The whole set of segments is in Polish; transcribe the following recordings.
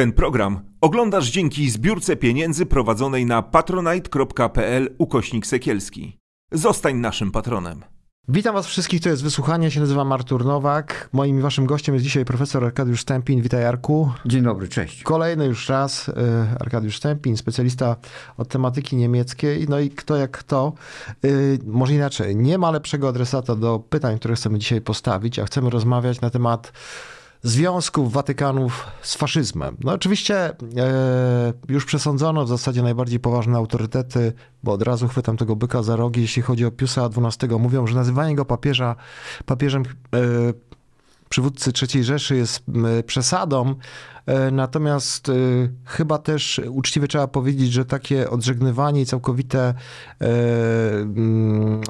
Ten program oglądasz dzięki zbiórce pieniędzy prowadzonej na patronite.pl ukośnik sekielski. Zostań naszym patronem. Witam was wszystkich, to jest wysłuchanie, się nazywam Artur Nowak. Moim i waszym gościem jest dzisiaj profesor Arkadiusz Stępin. Witaj Arku. Dzień dobry, cześć. Kolejny już raz y, Arkadiusz Stępin, specjalista od tematyki niemieckiej. No i kto jak kto, y, może inaczej, nie ma lepszego adresata do pytań, które chcemy dzisiaj postawić, a chcemy rozmawiać na temat związków Watykanów z faszyzmem. No oczywiście e, już przesądzono w zasadzie najbardziej poważne autorytety, bo od razu chwytam tego byka za rogi, jeśli chodzi o Piusa XII, mówią, że nazywanie go papieża, papieżem e, przywódcy III Rzeszy jest przesadą, natomiast e, chyba też uczciwie trzeba powiedzieć, że takie odżegnywanie i całkowite e, mm,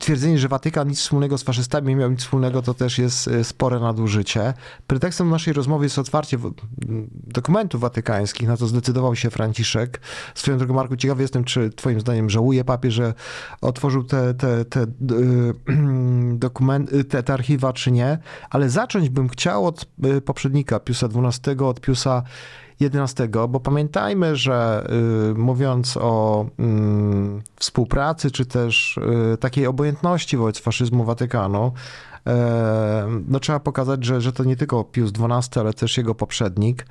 twierdzenie, że Watykan nic wspólnego z faszystami nie miał nic wspólnego, to też jest spore nadużycie. Pretekstem naszej rozmowy jest otwarcie dokumentów watykańskich, na to zdecydował się Franciszek. Swoją drogą, Marku, ciekawy jestem, czy twoim zdaniem żałuje papież, że otworzył te, te, te, dokumenty, te, te archiwa, czy nie, ale zacząć bym chciał od poprzednika Piusa XII, od Piusa XI, bo pamiętajmy, że y, mówiąc o y, współpracy, czy też y, takiej obojętności wobec faszyzmu Watykanu, no trzeba pokazać, że, że to nie tylko Pius XII, ale też jego poprzednik,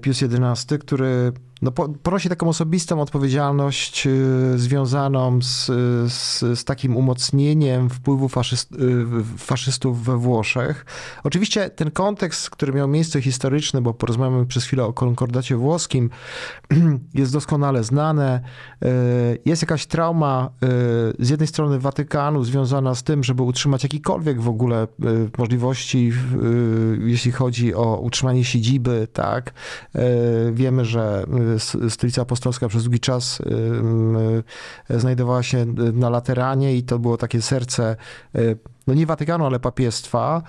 Pius XI, który no, ponosi taką osobistą odpowiedzialność y, związaną z, z, z takim umocnieniem wpływu faszyst, y, faszystów we Włoszech. Oczywiście ten kontekst, który miał miejsce historyczny, bo porozmawiamy przez chwilę o konkordacie włoskim, jest doskonale znane. Y, jest jakaś trauma z jednej strony Watykanu związana z tym, żeby utrzymać jakikolwiek w ogóle możliwości, jeśli chodzi o utrzymanie siedziby, tak. Wiemy, że stolica apostolska przez długi czas znajdowała się na Lateranie i to było takie serce, no nie Watykanu, ale papiestwa.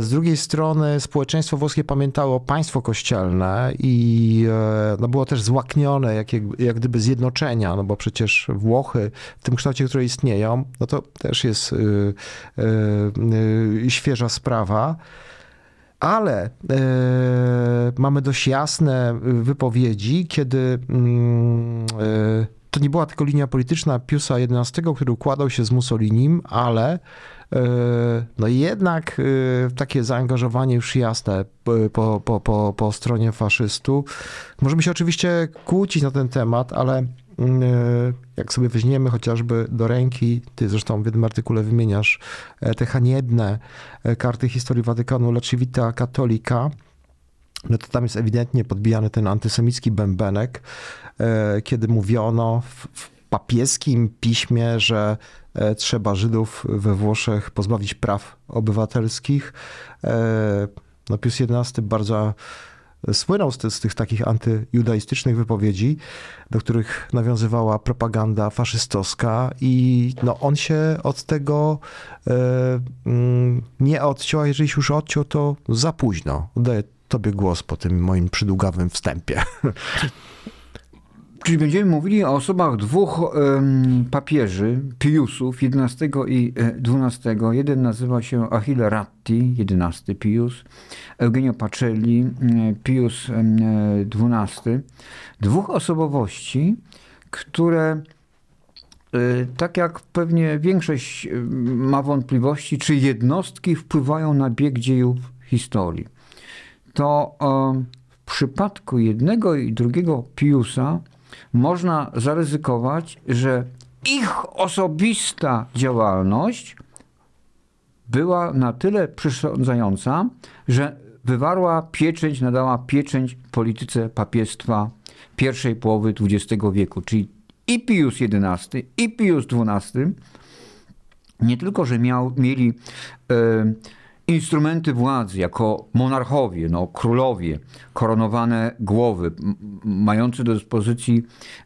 Z drugiej strony społeczeństwo włoskie pamiętało państwo kościelne i no było też złaknione jak, jak gdyby zjednoczenia, no bo przecież Włochy w tym kształcie, które istnieją, no to też jest y, y, y, świeża sprawa ale e, mamy dość jasne wypowiedzi, kiedy mm, e, to nie była tylko linia polityczna Piusa XI, który układał się z Mussolinim, ale e, no jednak takie zaangażowanie już jasne po, po, po, po stronie faszystów. Możemy się oczywiście kłócić na ten temat, ale e, jak sobie weźmiemy chociażby do ręki, ty zresztą w jednym artykule wymieniasz e, te haniebne e, karty historii Watykanu La Civita Cattolica, no to tam jest ewidentnie podbijany ten antysemicki bębenek, kiedy mówiono w papieskim piśmie, że trzeba Żydów we Włoszech pozbawić praw obywatelskich. No Pius XI bardzo słynął z, z tych takich antyjudaistycznych wypowiedzi, do których nawiązywała propaganda faszystowska i no, on się od tego e, mm, nie odciął, a jeżeli się już odciął, to za późno. Oddaję tobie głos po tym moim przydługawym wstępie. Czyli będziemy mówili o osobach dwóch um, papieży, Piusów, XI i XII. E, Jeden nazywa się Achille Ratti, XI Pius, Eugenio Pacelli, e, Pius XII. E, dwóch osobowości, które tak jak pewnie większość ma wątpliwości, czy jednostki wpływają na bieg dziejów historii. To w przypadku jednego i drugiego Piusa można zaryzykować, że ich osobista działalność była na tyle przysądzająca, że wywarła pieczęć, nadała pieczęć polityce papiestwa pierwszej połowy XX wieku, czyli i Pius XI, i Pius XII nie tylko, że miał, mieli e, instrumenty władzy jako monarchowie, no, królowie, koronowane głowy, mający do dyspozycji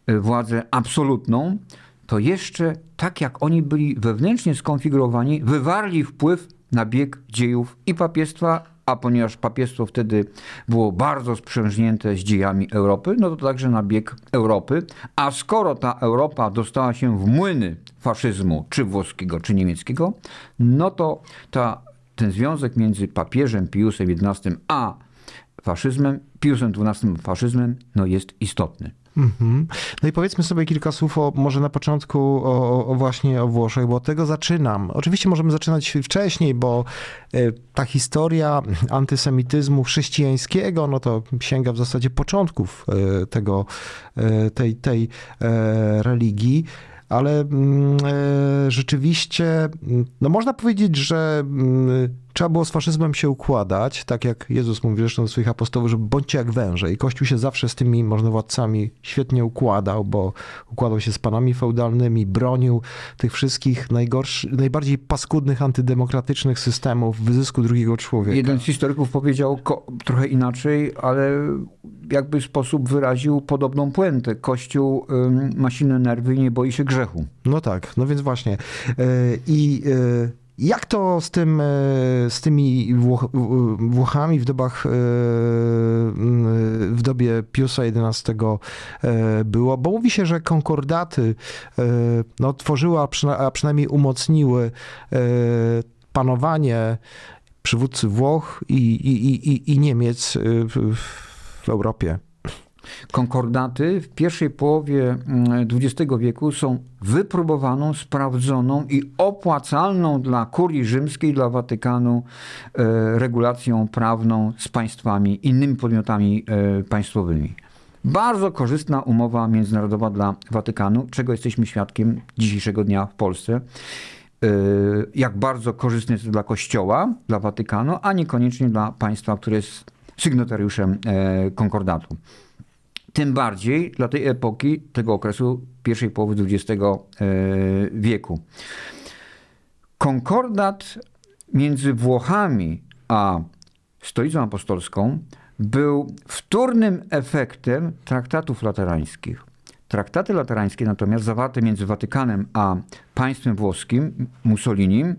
e, władzę absolutną, to jeszcze tak jak oni byli wewnętrznie skonfigurowani, wywarli wpływ na bieg dziejów i papiestwa, a ponieważ papiestwo wtedy było bardzo sprzężnięte z dziejami Europy, no to także na bieg Europy. A skoro ta Europa dostała się w młyny faszyzmu, czy włoskiego, czy niemieckiego, no to ta ten związek między papieżem Piusem XI a faszyzmem, Piusem XII faszyzmem, no jest istotny. Mhm. No i powiedzmy sobie kilka słów o, może na początku o, o, właśnie o Włoszech, bo od tego zaczynam. Oczywiście możemy zaczynać wcześniej, bo e, ta historia antysemityzmu chrześcijańskiego, no to sięga w zasadzie początków e, tego, e, tej, tej religii ale mm, rzeczywiście, mm, no można powiedzieć, że mm, trzeba było z faszyzmem się układać, tak jak Jezus mówi zresztą do swoich apostołów, że bądźcie jak węże. I Kościół się zawsze z tymi możnowładcami świetnie układał, bo układał się z panami feudalnymi, bronił tych wszystkich najgorszych, najbardziej paskudnych, antydemokratycznych systemów wyzysku drugiego człowieka. Jeden z historyków powiedział trochę inaczej, ale jakby sposób wyraził podobną puentę. Kościół ma silne nerwy i nie boi się grzechu. No tak, no więc właśnie. E, I y, jak to z, tym, e, z tymi Włoch, Włochami w dobach, e, w dobie Piusa XI e, było? Bo mówi się, że konkordaty no, tworzyły, a przynajmniej umocniły panowanie przywódcy Włoch i, i, i, i Niemiec w, w Europie. Konkordaty w pierwszej połowie XX mm, wieku są wypróbowaną, sprawdzoną i opłacalną dla kurii rzymskiej, dla Watykanu e, regulacją prawną z państwami, innymi podmiotami e, państwowymi. Bardzo korzystna umowa międzynarodowa dla Watykanu, czego jesteśmy świadkiem dzisiejszego dnia w Polsce. E, jak bardzo korzystne jest to dla Kościoła, dla Watykanu, a niekoniecznie dla państwa, które jest sygnatariuszem konkordatu. Tym bardziej dla tej epoki, tego okresu pierwszej połowy XX e, wieku. Konkordat między Włochami a stolicą apostolską był wtórnym efektem traktatów laterańskich. Traktaty laterańskie natomiast zawarte między Watykanem a państwem włoskim, Mussolinim,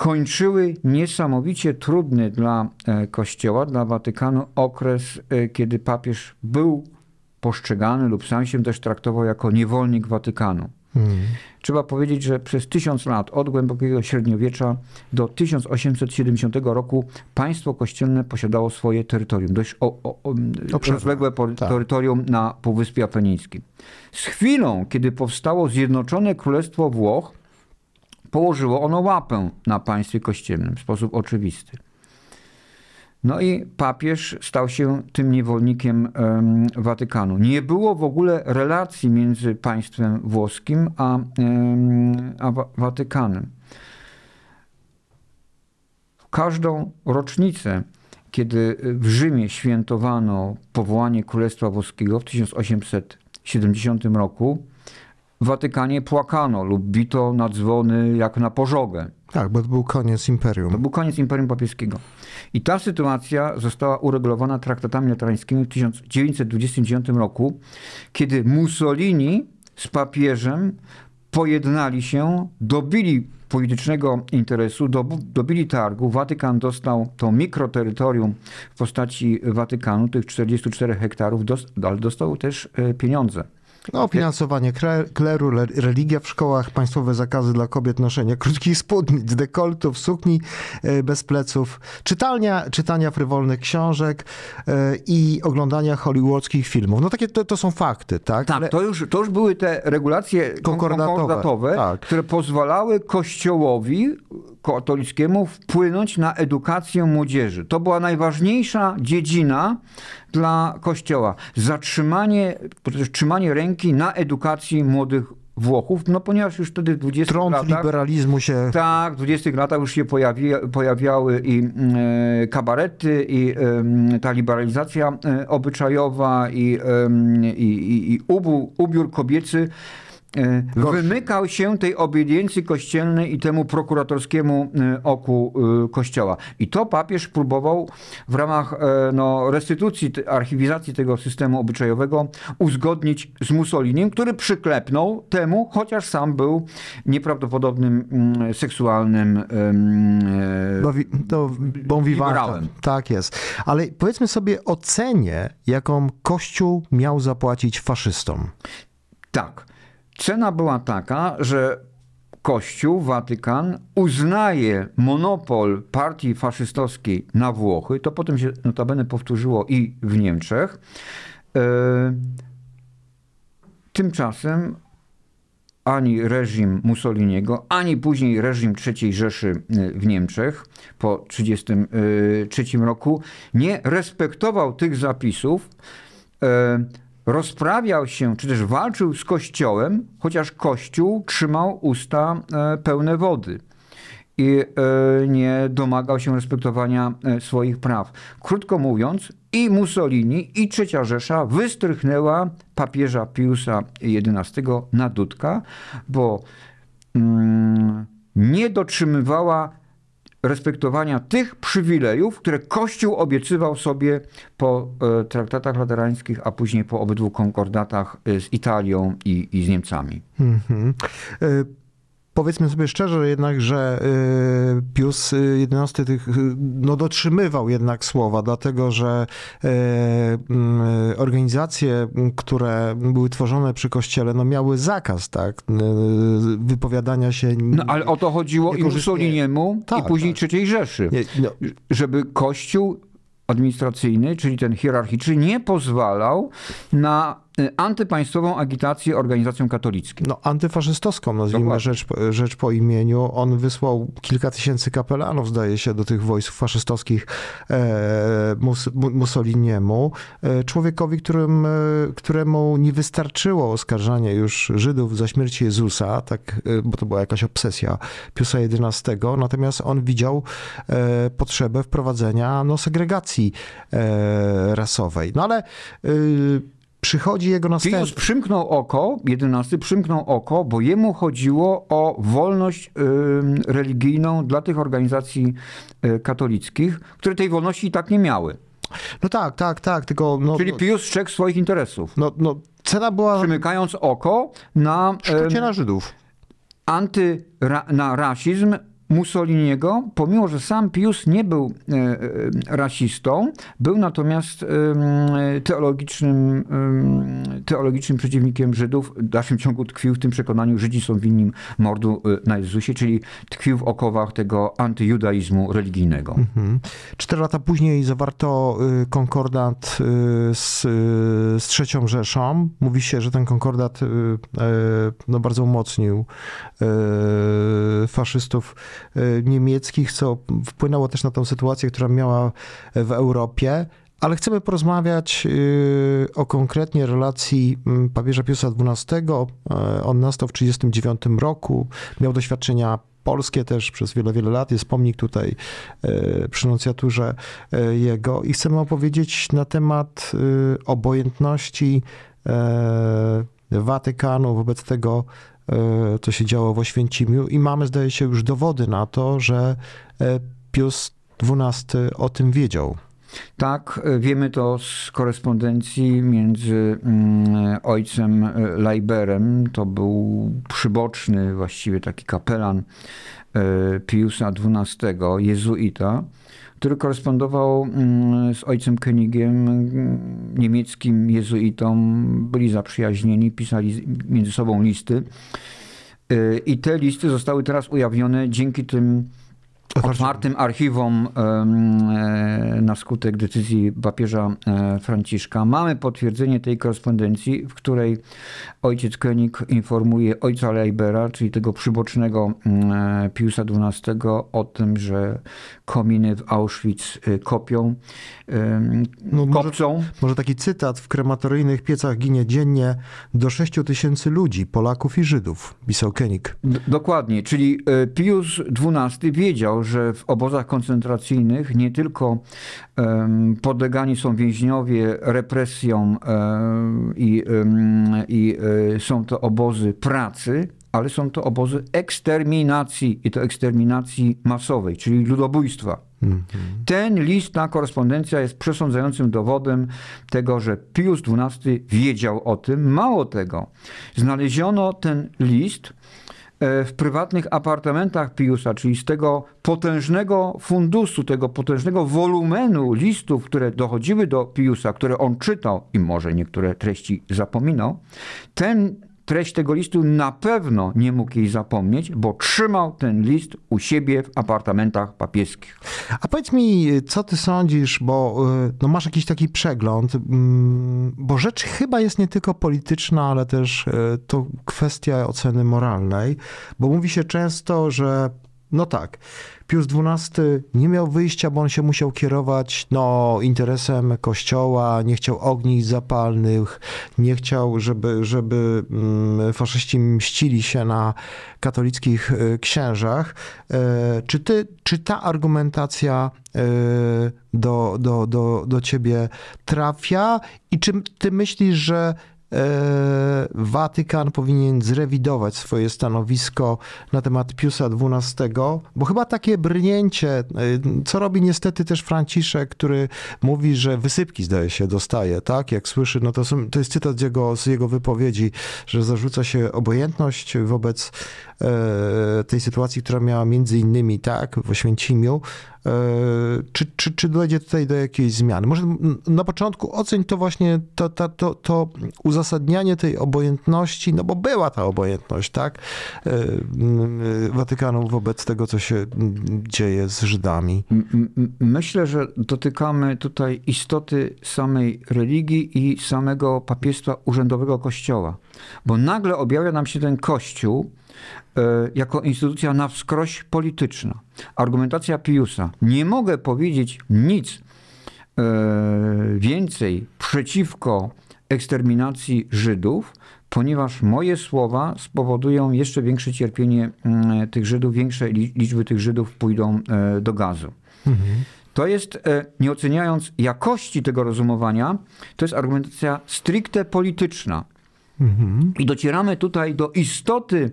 kończyły niesamowicie trudny dla e, Kościoła, dla Watykanu okres, e, kiedy papież był postrzegany lub sam się też traktował jako niewolnik Watykanu. Hmm. Trzeba powiedzieć, że przez tysiąc lat, od głębokiego średniowiecza do 1870 roku, państwo kościelne posiadało swoje terytorium, dość o, o, o, rozległe tak. terytorium na Półwyspie Apenińskim. Z chwilą, kiedy powstało Zjednoczone Królestwo Włoch, położyło ono łapę na państwie kościelnym w sposób oczywisty. No i papież stał się tym niewolnikiem Watykanu. Nie było w ogóle relacji między państwem włoskim a, a Watykanem. Każdą rocznicę, kiedy w Rzymie świętowano powołanie Królestwa Włoskiego w 1870 roku, w Watykanie płakano lub bito na dzwony jak na pożogę. Tak, bo to był koniec imperium. To był koniec imperium papieskiego. I ta sytuacja została uregulowana traktatami laterańskimi w 1929 roku, kiedy Mussolini z papieżem pojednali się, dobili politycznego interesu, dobili targu. Watykan dostał to mikroterytorium w postaci Watykanu, tych 44 hektarów, ale dostał też e, pieniądze. No, finansowanie kleru, religia w szkołach, państwowe zakazy dla kobiet noszenia krótkich spódnic, dekoltów, sukni e, bez pleców, czytalnia, czytania frywolnych książek e, i oglądania hollywoodzkich filmów. No takie to, to są fakty, tak? Tak, Ale... to, już, to już były te regulacje konkordatowe, konkordatowe tak. które pozwalały Kościołowi katolickiemu wpłynąć na edukację młodzieży. To była najważniejsza dziedzina dla Kościoła. Zatrzymanie, trzymanie ręki na edukacji młodych Włochów, no ponieważ już wtedy w 20 Trąd latach... liberalizmu się... Tak, w 20 latach już się pojawi, pojawiały i e, kabarety, i e, ta liberalizacja e, obyczajowa, i, i, i, ubiór kobiecy wymykał się tej obediencji kościelnej i temu prokuratorskiemu e, oku e, kościoła. I to papież próbował w ramach no, restytucji, archiwizacji tego systemu obyczajowego uzgodnić z Mussolinim, który przyklepnął temu, chociaż sam był nieprawdopodobnym mm, seksualnym Bowi, to bon Tak jest. Ale powiedzmy sobie o cenie, jaką Kościół miał zapłacić faszystom. Tak. Cena była taka, że Kościół, Watykan uznaje monopol partii faszystowskiej na Włochy, to potem się notabene powtórzyło i w Niemczech. E, tymczasem ani reżim Mussoliniego, ani później reżim III Rzeszy w Niemczech po 1933 roku nie respektował tych zapisów, e, rozprawiał się, czy też walczył z Kościołem, chociaż Kościół trzymał usta e, pełne wody i e, nie domagał się respektowania swoich praw. Krótko mówiąc, i Mussolini, i Trzecia Rzesza wystrychnęła papieża Piusa XI na dudka, bo mm, nie dotrzymywała respektowania tych przywilejów, które Kościół obiecywał sobie po e, traktatach laterańskich, a później po obydwu konkordatach e, z Italią i, i z Niemcami. Mm -hmm. Powiedzmy sobie szczerze jednak, że y, Pius XI tych, y, no, dotrzymywał jednak słowa, dlatego że y, mm, organizacje, które były tworzone przy kościele, no, miały zakaz tak, wypowiadania się. No ale o to chodziło i Mussoliniemu, tak, i później tak. III Rzeszy. Nie, no. Żeby Kościół administracyjny, czyli ten hierarchiczny, nie pozwalał na Y, antypaństwową agitację organizacjom katolickim. No, antyfaszystowską, nazwijmy rzecz, rzecz po imieniu. On wysłał kilka tysięcy kapelanów, zdaje się, do tych wojsk faszystowskich e, Mus, Mussoliniemu. E, człowiekowi, którym, e, któremu nie wystarczyło oskarżanie już Żydów za śmierć Jezusa, tak, e, bo to była jakaś obsesja Piusa XI, natomiast on widział e, potrzebę wprowadzenia no, segregacji e, rasowej. No ale przychodzi jego następny. Pius przymknął oko, jedenasty przymknął oko, bo jemu chodziło o wolność y, religijną dla tych organizacji y, katolickich, które tej wolności i tak nie miały. No tak, tak, tak, tylko... No, Czyli Pius strzegł swoich interesów. No, no, cena była... Przymykając oko na... Szczucie na Żydów. Anty, na rasizm, Mussoliniego, pomimo że sam Pius nie był e, e, rasistą, był natomiast teologicznym, teologicznym przeciwnikiem Żydów. W dalszym ciągu tkwił w tym przekonaniu, Żydzi są winni mordu e, na Jezusie, czyli tkwił w okowach tego antyjudaizmu religijnego. Mhm. Cztery lata później zawarto konkordat z, z trzecią Rzeszą. Mówi się, że ten konkordat no, bardzo umocnił faszystów E, niemieckich, co wpłynęło też na tą sytuację, która miała w Europie. Ale chcemy porozmawiać e, o konkretnie relacji papieża Piusa XII. E, on nastał w 1939 roku, miał doświadczenia polskie też przez wiele, wiele lat. Jest pomnik tutaj przy nuncjaturze jego i chcemy opowiedzieć na temat obojętności Watykanu wobec tego, E, co się działo w Oświęcimiu i mamy, zdaje się, już dowody na to, że e, Pius XII o tym wiedział. Tak, e, wiemy to z korespondencji między mm, ojcem Leiberem, to był przyboczny, właściwie taki kapelan Piusa XII, jezuita, który korespondował mm, z ojcem Königiem, niemieckim jezuitą. Byli zaprzyjaźnieni, pisali między sobą listy. Y, I te listy zostały teraz ujawnione dzięki tym otwartym archiwom e, na skutek decyzji papieża e, Franciszka. Mamy potwierdzenie tej korespondencji, w której ojciec König informuje ojca Leibera, czyli tego przybocznego e, Piusa XII o tym, że kominy w Auschwitz kopią, no, kopcą. Może, może taki cytat, w krematoryjnych piecach ginie dziennie do 6 tysięcy ludzi, Polaków i Żydów, pisał König. D dokładnie, czyli Pius XII wiedział, że w obozach koncentracyjnych nie tylko podlegani są więźniowie represjom i, i e, są to obozy pracy, ale są to obozy eksterminacji i to eksterminacji masowej, czyli ludobójstwa. Mhm. Ten list, ta korespondencja jest przesądzającym dowodem tego, że Pius XII wiedział o tym. Mało tego, znaleziono ten list w prywatnych apartamentach Piusa, czyli z tego potężnego fundusu, tego potężnego wolumenu listów, które dochodziły do Piusa, które on czytał i może niektóre treści zapominał, ten treść tego listu na pewno nie mógł jej zapomnieć, bo trzymał ten list u siebie w apartamentach papieskich. A powiedz mi, co ty sądzisz, bo y, no, masz jakiś taki przegląd, mm, bo rzecz chyba jest nie tylko polityczna, ale też y, to kwestia oceny moralnej, bo mówi się często, że no tak, Pius XII nie miał wyjścia, bo on się musiał kierować no, interesem kościoła, nie chciał ognisk zapalnych, nie chciał, żeby, żeby mm, faszyści mścili się na katolickich y, księżach. E, Czy, ty, czy ta argumentacja e, do, do, do, do ciebie trafia? I czy ty myślisz, że Watykan powinien zrewidować swoje stanowisko na temat Piusa XII, bo chyba takie brnięcie, e, co robi niestety też Franciszek, który mówi, że wysypki zdaje się dostaje, tak? Jak słyszy, no to, są, to jest cytat z jego, z jego wypowiedzi, że zarzuca się obojętność wobec e, tej sytuacji, która miała między innymi, tak, w Oświęcimiu. E, czy, czy, czy dojdzie tutaj do jakiejś zmiany? Może na początku oceń to właśnie to, to, to, to uzasadnianie tej obojętności, no bo była ta obojętność, tak, e, m, Watykanu wobec tego, co się dzieje z Żydami. Myślę, że dotykamy tutaj istoty samej religii i samego papiestwa urzędowego Kościoła. Bo nagle objawia nam się ten Kościół e, jako instytucja na wskroś polityczna. Argumentacja Piusa. Nie mogę powiedzieć nic e, więcej przeciwko eksterminacji Żydów, ponieważ moje słowa spowodują jeszcze większe cierpienie mm, tych Żydów, większe li- liczby tych Żydów pójdą e, do gazu. To jest, e, nie oceniając jakości tego rozumowania, to jest argumentacja stricte polityczna. I docieramy tutaj do istoty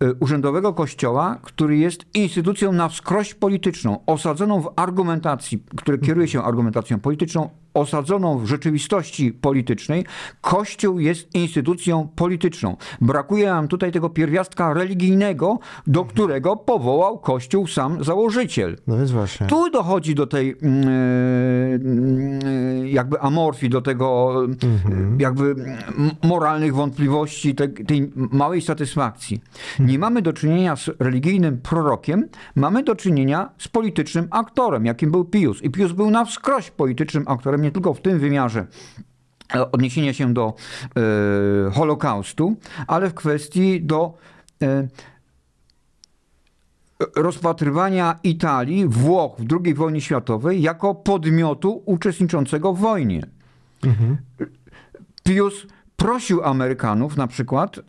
e, urzędowego kościoła, który jest instytucją na wskroś polityczną, osadzoną w argumentacji, który kieruje się argumentacją polityczną, osadzoną w rzeczywistości politycznej. Kościół jest instytucją polityczną. Brakuje nam tutaj tego pierwiastka religijnego, do którego powołał Kościół sam założyciel. No więc właśnie. Tu dochodzi do tej mm, e, jakby amorfii, do tego e, jakby mm, moralnych wątpliwości, te, tej małej satysfakcji. Nie mamy do czynienia z religijnym prorokiem, mamy do czynienia z politycznym aktorem, jakim był Pius. I Pius był na wskroś politycznym aktorem, nie tylko w tym wymiarze e, odniesienia się do e, Holokaustu, ale w kwestii do e, rozpatrywania Italii, Włoch w II wojnie światowej jako podmiotu uczestniczącego w wojnie. Pius prosił Amerykanów, na przykład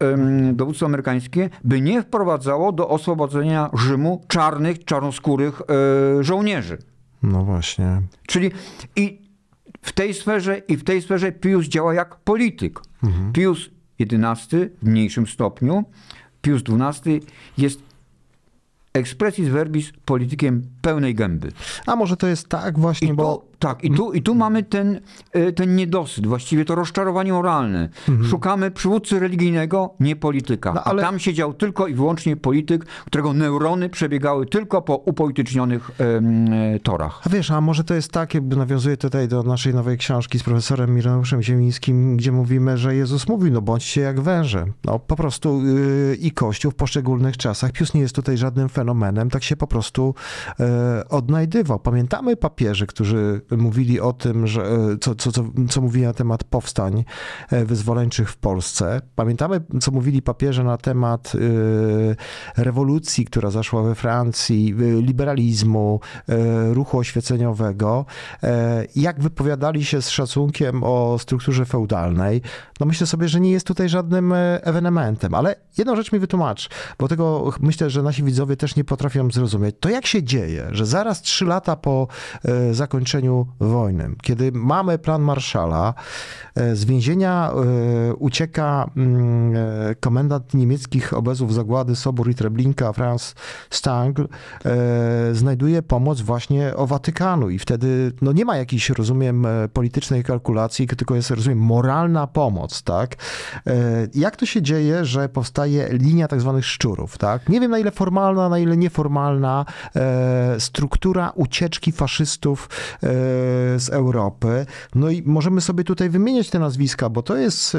dowództwo amerykańskie, by nie wprowadzało do oswobodzenia Rzymu czarnych, czarnoskórych żołnierzy. No właśnie. Czyli i w tej sferze, i w tej sferze Pius działa jak polityk. Pius XI w mniejszym stopniu, Pius XII jest expressis verbis politykiem pełnej gęby. A może to jest tak właśnie, I bo tak, i tu, i tu mamy ten, y, ten niedosyt, właściwie to rozczarowanie moralne. Szukamy przywódcy religijnego, nie polityka. No, ale- A tam siedział tylko i wyłącznie polityk, którego neurony przebiegały tylko po upolitycznionych em, e, torach. A wiesz, a może to jest tak, jakby nawiązuje tutaj do naszej nowej książki z profesorem Mironeuszem Ziemińskim, gdzie mówimy, że Jezus mówił, no bądźcie jak węże. No po prostu yy, i Kościół w poszczególnych czasach, Pius nie jest tutaj żadnym fenomenem, tak się po prostu e, odnajdywał. Pamiętamy papieży, którzy mówili o tym, że, e, co, co, co, co mówili na temat powstań e, wyzwoleńczych w Polsce. Pamiętamy, co mówili papieże na temat e, rewolucji, która zaszła we Francji, e, liberalizmu, e, ruchu oświeceniowego. E, Jak wypowiadali się z szacunkiem o strukturze feudalnej. No myślę sobie, że nie jest tutaj żadnym e, ewenementem, ale jedną rzecz mi wytłumacz, bo tego myślę, że nasi widzowie też nie potrafią zrozumieć. To jak się dzieje, że zaraz trzy lata po e, zakończeniu wojny, kiedy mamy plan Marszala, e, z więzienia e, ucieka mm, komendant niemieckich obozów zagłady Sobór i Treblinka, Franz Stangl, znajduje pomoc właśnie o Watykanu i wtedy no nie ma jakiejś, rozumiem, politycznej kalkulacji, tylko jest, rozumiem, moralna pomoc, tak? Jak to się dzieje, że powstaje linia tak zwanych szczurów, tak? Nie wiem na ile formalna, na ile nieformalna struktura ucieczki faszystów e, z Europy. No i możemy sobie tutaj wymieniać te nazwiska, bo to jest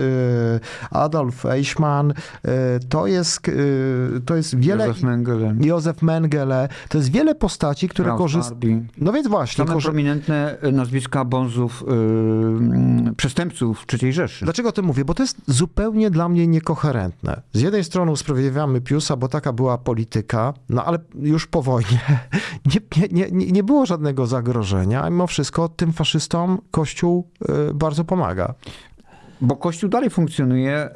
Adolf Eichmann, to jest, to jest wiele... Józef Mengele. Józef Mengele. To jest wiele postaci, które korzystają... No więc właśnie. Same korzy... prominentne nazwiska bonzów, yy, przestępców III Rzeszy. Dlaczego o tym mówię? Bo to jest zupełnie dla mnie niekoherentne. Z jednej strony usprawiedliwiamy Piusa, bo taka była polityka, no ale już po wojnie nie, nie, nie, nie było żadnego zagrożenia, a mimo wszystko tym faszystom Kościół yy, bardzo pomaga. Bo Kościół dalej funkcjonuje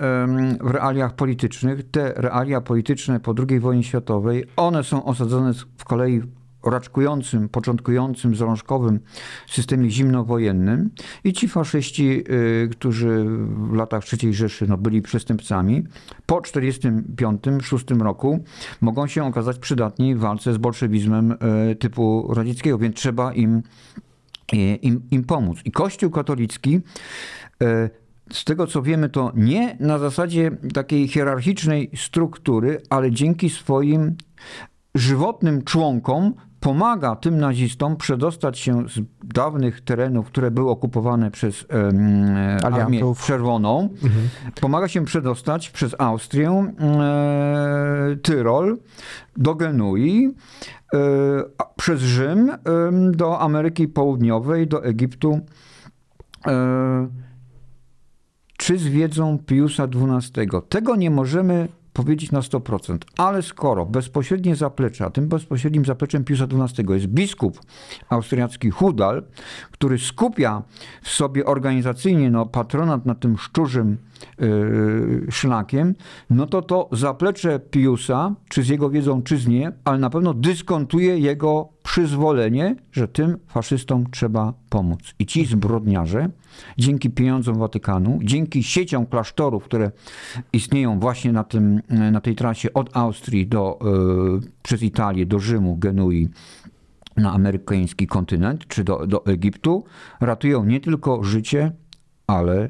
w realiach politycznych. Te realia polityczne po II wojnie światowej, one są osadzone w kolei raczkującym, początkującym, zalążkowym systemie zimnowojennym i ci faszyści, y, którzy w latach III Rzeszy no, byli przestępcami, po 1945-1946 roku mogą się okazać przydatni w walce z bolszewizmem y, typu radzieckiego, więc trzeba im, y, im, im pomóc. I Kościół katolicki z tego co wiemy, to nie na zasadzie takiej hierarchicznej struktury, ale dzięki swoim żywotnym członkom pomaga tym nazistom przedostać się z dawnych terenów, które były okupowane przez e, Armię Czerwoną. Mhm. Pomaga się przedostać przez Austrię, e, Tyrol, do Genui, e, przez Rzym do Ameryki Południowej, do Egiptu. E, czy z wiedzą Piusa XII? Tego nie możemy powiedzieć na 100%. Ale skoro bezpośrednie zaplecze, a tym bezpośrednim zapleczem Piusa XII jest biskup austriacki Hudal, który skupia w sobie organizacyjnie no, patronat nad tym szczurzym yy, szlakiem, no to to zaplecze Piusa, czy z jego wiedzą, czy z nie, ale na pewno dyskontuje jego przyzwolenie, że tym faszystom trzeba pomóc. I ci zbrodniarze, dzięki pieniądzom Watykanu, dzięki sieciom klasztorów, które istnieją właśnie na, tym, na tej trasie od Austrii do, yy, przez Italię do Rzymu, Genui, na amerykański kontynent, czy do, do Egiptu, ratują nie tylko życie, ale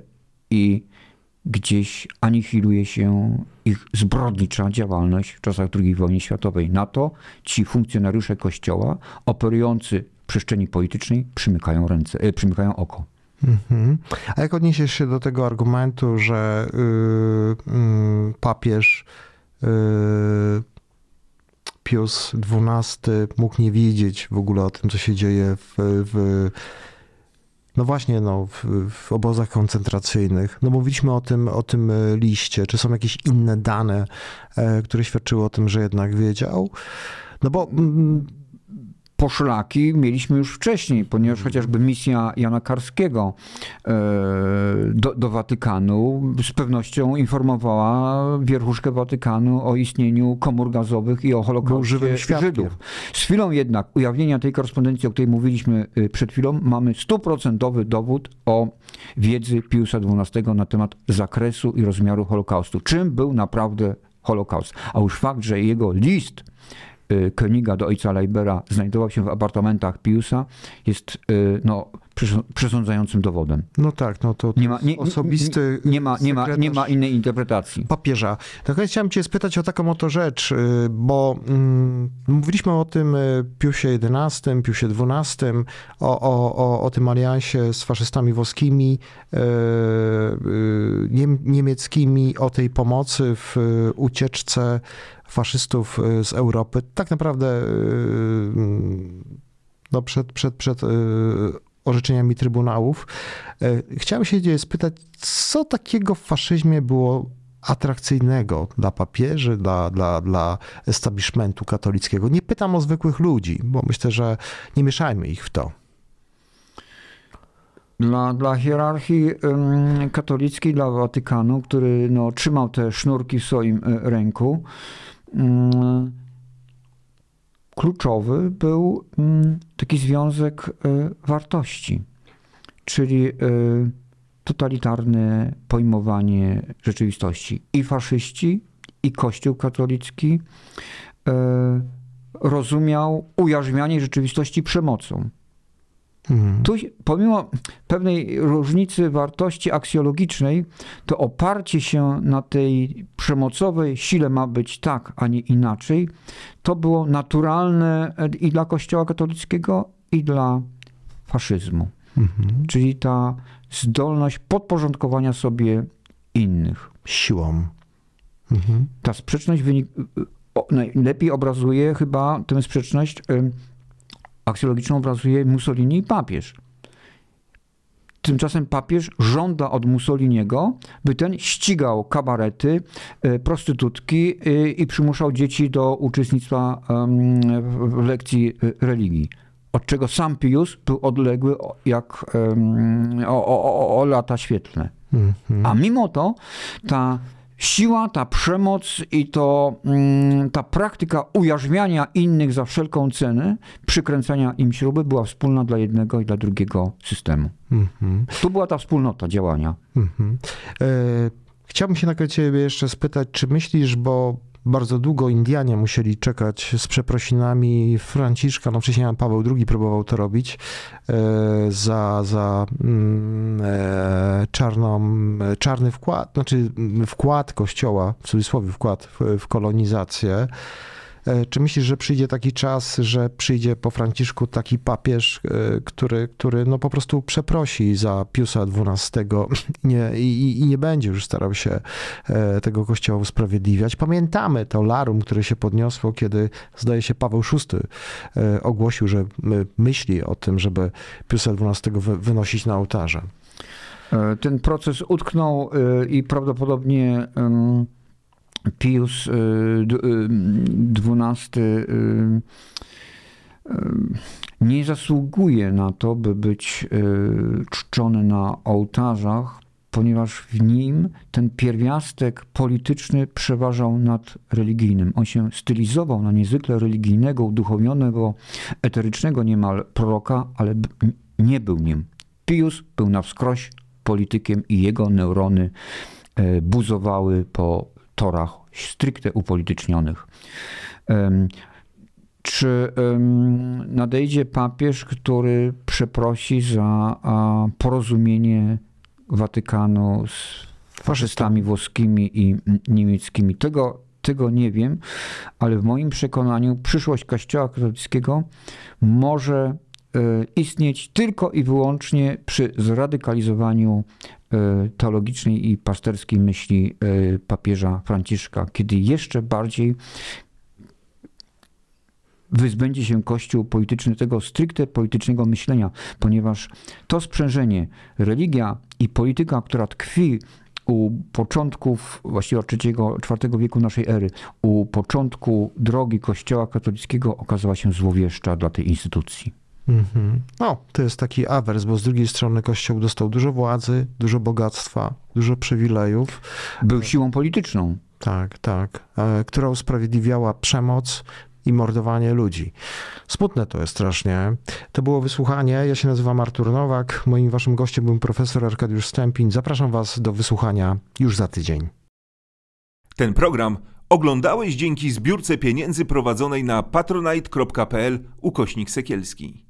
i gdzieś anihiluje się ich zbrodnicza działalność w czasach II wojny światowej. Na to ci funkcjonariusze kościoła operujący w przestrzeni politycznej przymykają ręce, e, przymykają oko. Mhm. A jak odniesiesz się do tego argumentu, że yy, yy, papież yy, Pius XII mógł nie wiedzieć w ogóle o tym, co się dzieje w, w no właśnie, no, w, w, obozach koncentracyjnych. No mówiliśmy o tym, o tym e, liście. Czy są jakieś inne dane, e, które świadczyły o tym, że jednak wiedział? No bo mm, poszlaki mieliśmy już wcześniej, ponieważ mhm. chociażby misja Jana Karskiego e, do, do Watykanu z pewnością informowała wierchuszkę Watykanu o istnieniu komór gazowych i o Holokauście Żydów. Z chwilą jednak ujawnienia tej korespondencji, o której mówiliśmy y, przed chwilą, mamy stuprocentowy dowód o wiedzy Piusa XII na temat zakresu i rozmiaru Holokaustu. Czym był naprawdę Holokaust? A już fakt, że jego list Königa do ojca Leibera znajdował się w apartamentach Piusa, jest y, no, przesądzającym dowodem. No tak, no to, to nie ma, nie, osobisty nie, nie, ma, nie, ma, nie ma innej interpretacji. Papieża. Tak chciałem cię spytać o taką oto rzecz, y, bo mm, mówiliśmy o tym Piusie XI, Piusie XII, o, o, o, o tym aliansie z faszystami włoskimi, niemieckimi, o tej pomocy w ucieczce faszystów y, z Europy, tak naprawdę y, no przed, przed, przed y, orzeczeniami trybunałów. Chciałem się spytać, co takiego w faszyzmie było atrakcyjnego dla papieży, dla, dla, dla establishmentu katolickiego. Nie pytam o zwykłych ludzi, bo myślę, że nie mieszajmy ich w to. Dla, dla hierarchii katolickiej, dla Watykanu, który no, trzymał te sznurki w swoim ręku, Mm, kluczowy był mm, taki związek e, wartości, czyli e, totalitarne pojmowanie rzeczywistości. I faszyści, i Kościół katolicki e, rozumiał ujarzmianie rzeczywistości przemocą. Mhm. Tu, pomimo pewnej różnicy wartości aksjologicznej, to oparcie się na tej przemocowej sile ma być tak, a nie inaczej, to było naturalne i dla Kościoła katolickiego, i dla faszyzmu. Czyli ta zdolność podporządkowania sobie innych. Siłą. Mhm. Ta sprzeczność wynik... o, najlepiej obrazuje chyba tę sprzeczność ym, aksjologiczną obrazuje Mussolini i papież. Tymczasem papież żąda od Mussoliniego, by ten ścigał kabarety, y, prostytutki y, i przymuszał dzieci do uczestnictwa w- lekcji y, religii. Od czego sam Pius był odległy jak o, o, o, o lata świetlne. Mhm. A mimo to ta siła, ta przemoc i to, mm, ta praktyka ujarzmiania innych za wszelką cenę, przykręcania im śruby była wspólna dla jednego i dla drugiego systemu. Mhm. Tu była ta wspólnota działania. Mhm. E, chciałbym się na ciebie jeszcze spytać, czy myślisz, bo bardzo długo Indianie musieli czekać z przeprosinami Franciszka, no wcześniej Paweł II próbował to robić, e, za, za mm, e, czarną, czarny wkład, znaczy mm, wkład kościoła, w cudzysłowie wkład w, w kolonizację. E, Czy myślisz, że przyjdzie taki czas, że przyjdzie po Franciszku taki papież, e, który, który no po prostu przeprosi za Piusa XII nie, i, i nie będzie już starał się e, tego kościoła usprawiedliwiać? Pamiętamy to larum, które się podniosło, kiedy zdaje się Paweł VI ogłosił, że my- myśli o tym, żeby Piusa XII wy- wynosić na ołtarze. Ten proces utknął i prawdopodobnie Pius XII e, e, nie zasługuje na to, by być czczony na ołtarzach, ponieważ w nim ten pierwiastek polityczny przeważał nad religijnym. On się stylizował na niezwykle religijnego, uduchowionego, eterycznego niemal proroka, ale nie był nim. Pius był na wskroś politykiem i jego neurony e, buzowały po torach stricte upolitycznionych. Czy nadejdzie papież, który przeprosi za porozumienie Watykanu z faszystami włoskimi i niemieckimi? Tego, tego nie wiem, ale w moim przekonaniu przyszłość Kościoła katolickiego może istnieć tylko i wyłącznie przy zradykalizowaniu e, teologicznej i pasterskiej myśli e, papieża Franciszka, kiedy jeszcze bardziej wyzbędzie się Kościół polityczny tego stricte politycznego myślenia, ponieważ to sprzężenie, religia i polityka, która tkwi u początków, właściwie od III-IV wieku naszej ery, u początku drogi Kościoła katolickiego okazała się złowieszcza dla tej instytucji. Mhm. No, to jest taki awers, bo z drugiej strony Kościół dostał dużo władzy, dużo bogactwa, dużo przywilejów. Był siłą polityczną. Tak, tak. e, Która usprawiedliwiała przemoc i mordowanie ludzi. Smutne to jest strasznie. To było wysłuchanie. Ja się nazywam Artur Nowak. Moim waszym gościem był profesor Arkadiusz Stępiń. Zapraszam was do wysłuchania już za tydzień. Ten program oglądałeś dzięki zbiórce pieniędzy prowadzonej na patronite.pl ukośnik sekielski.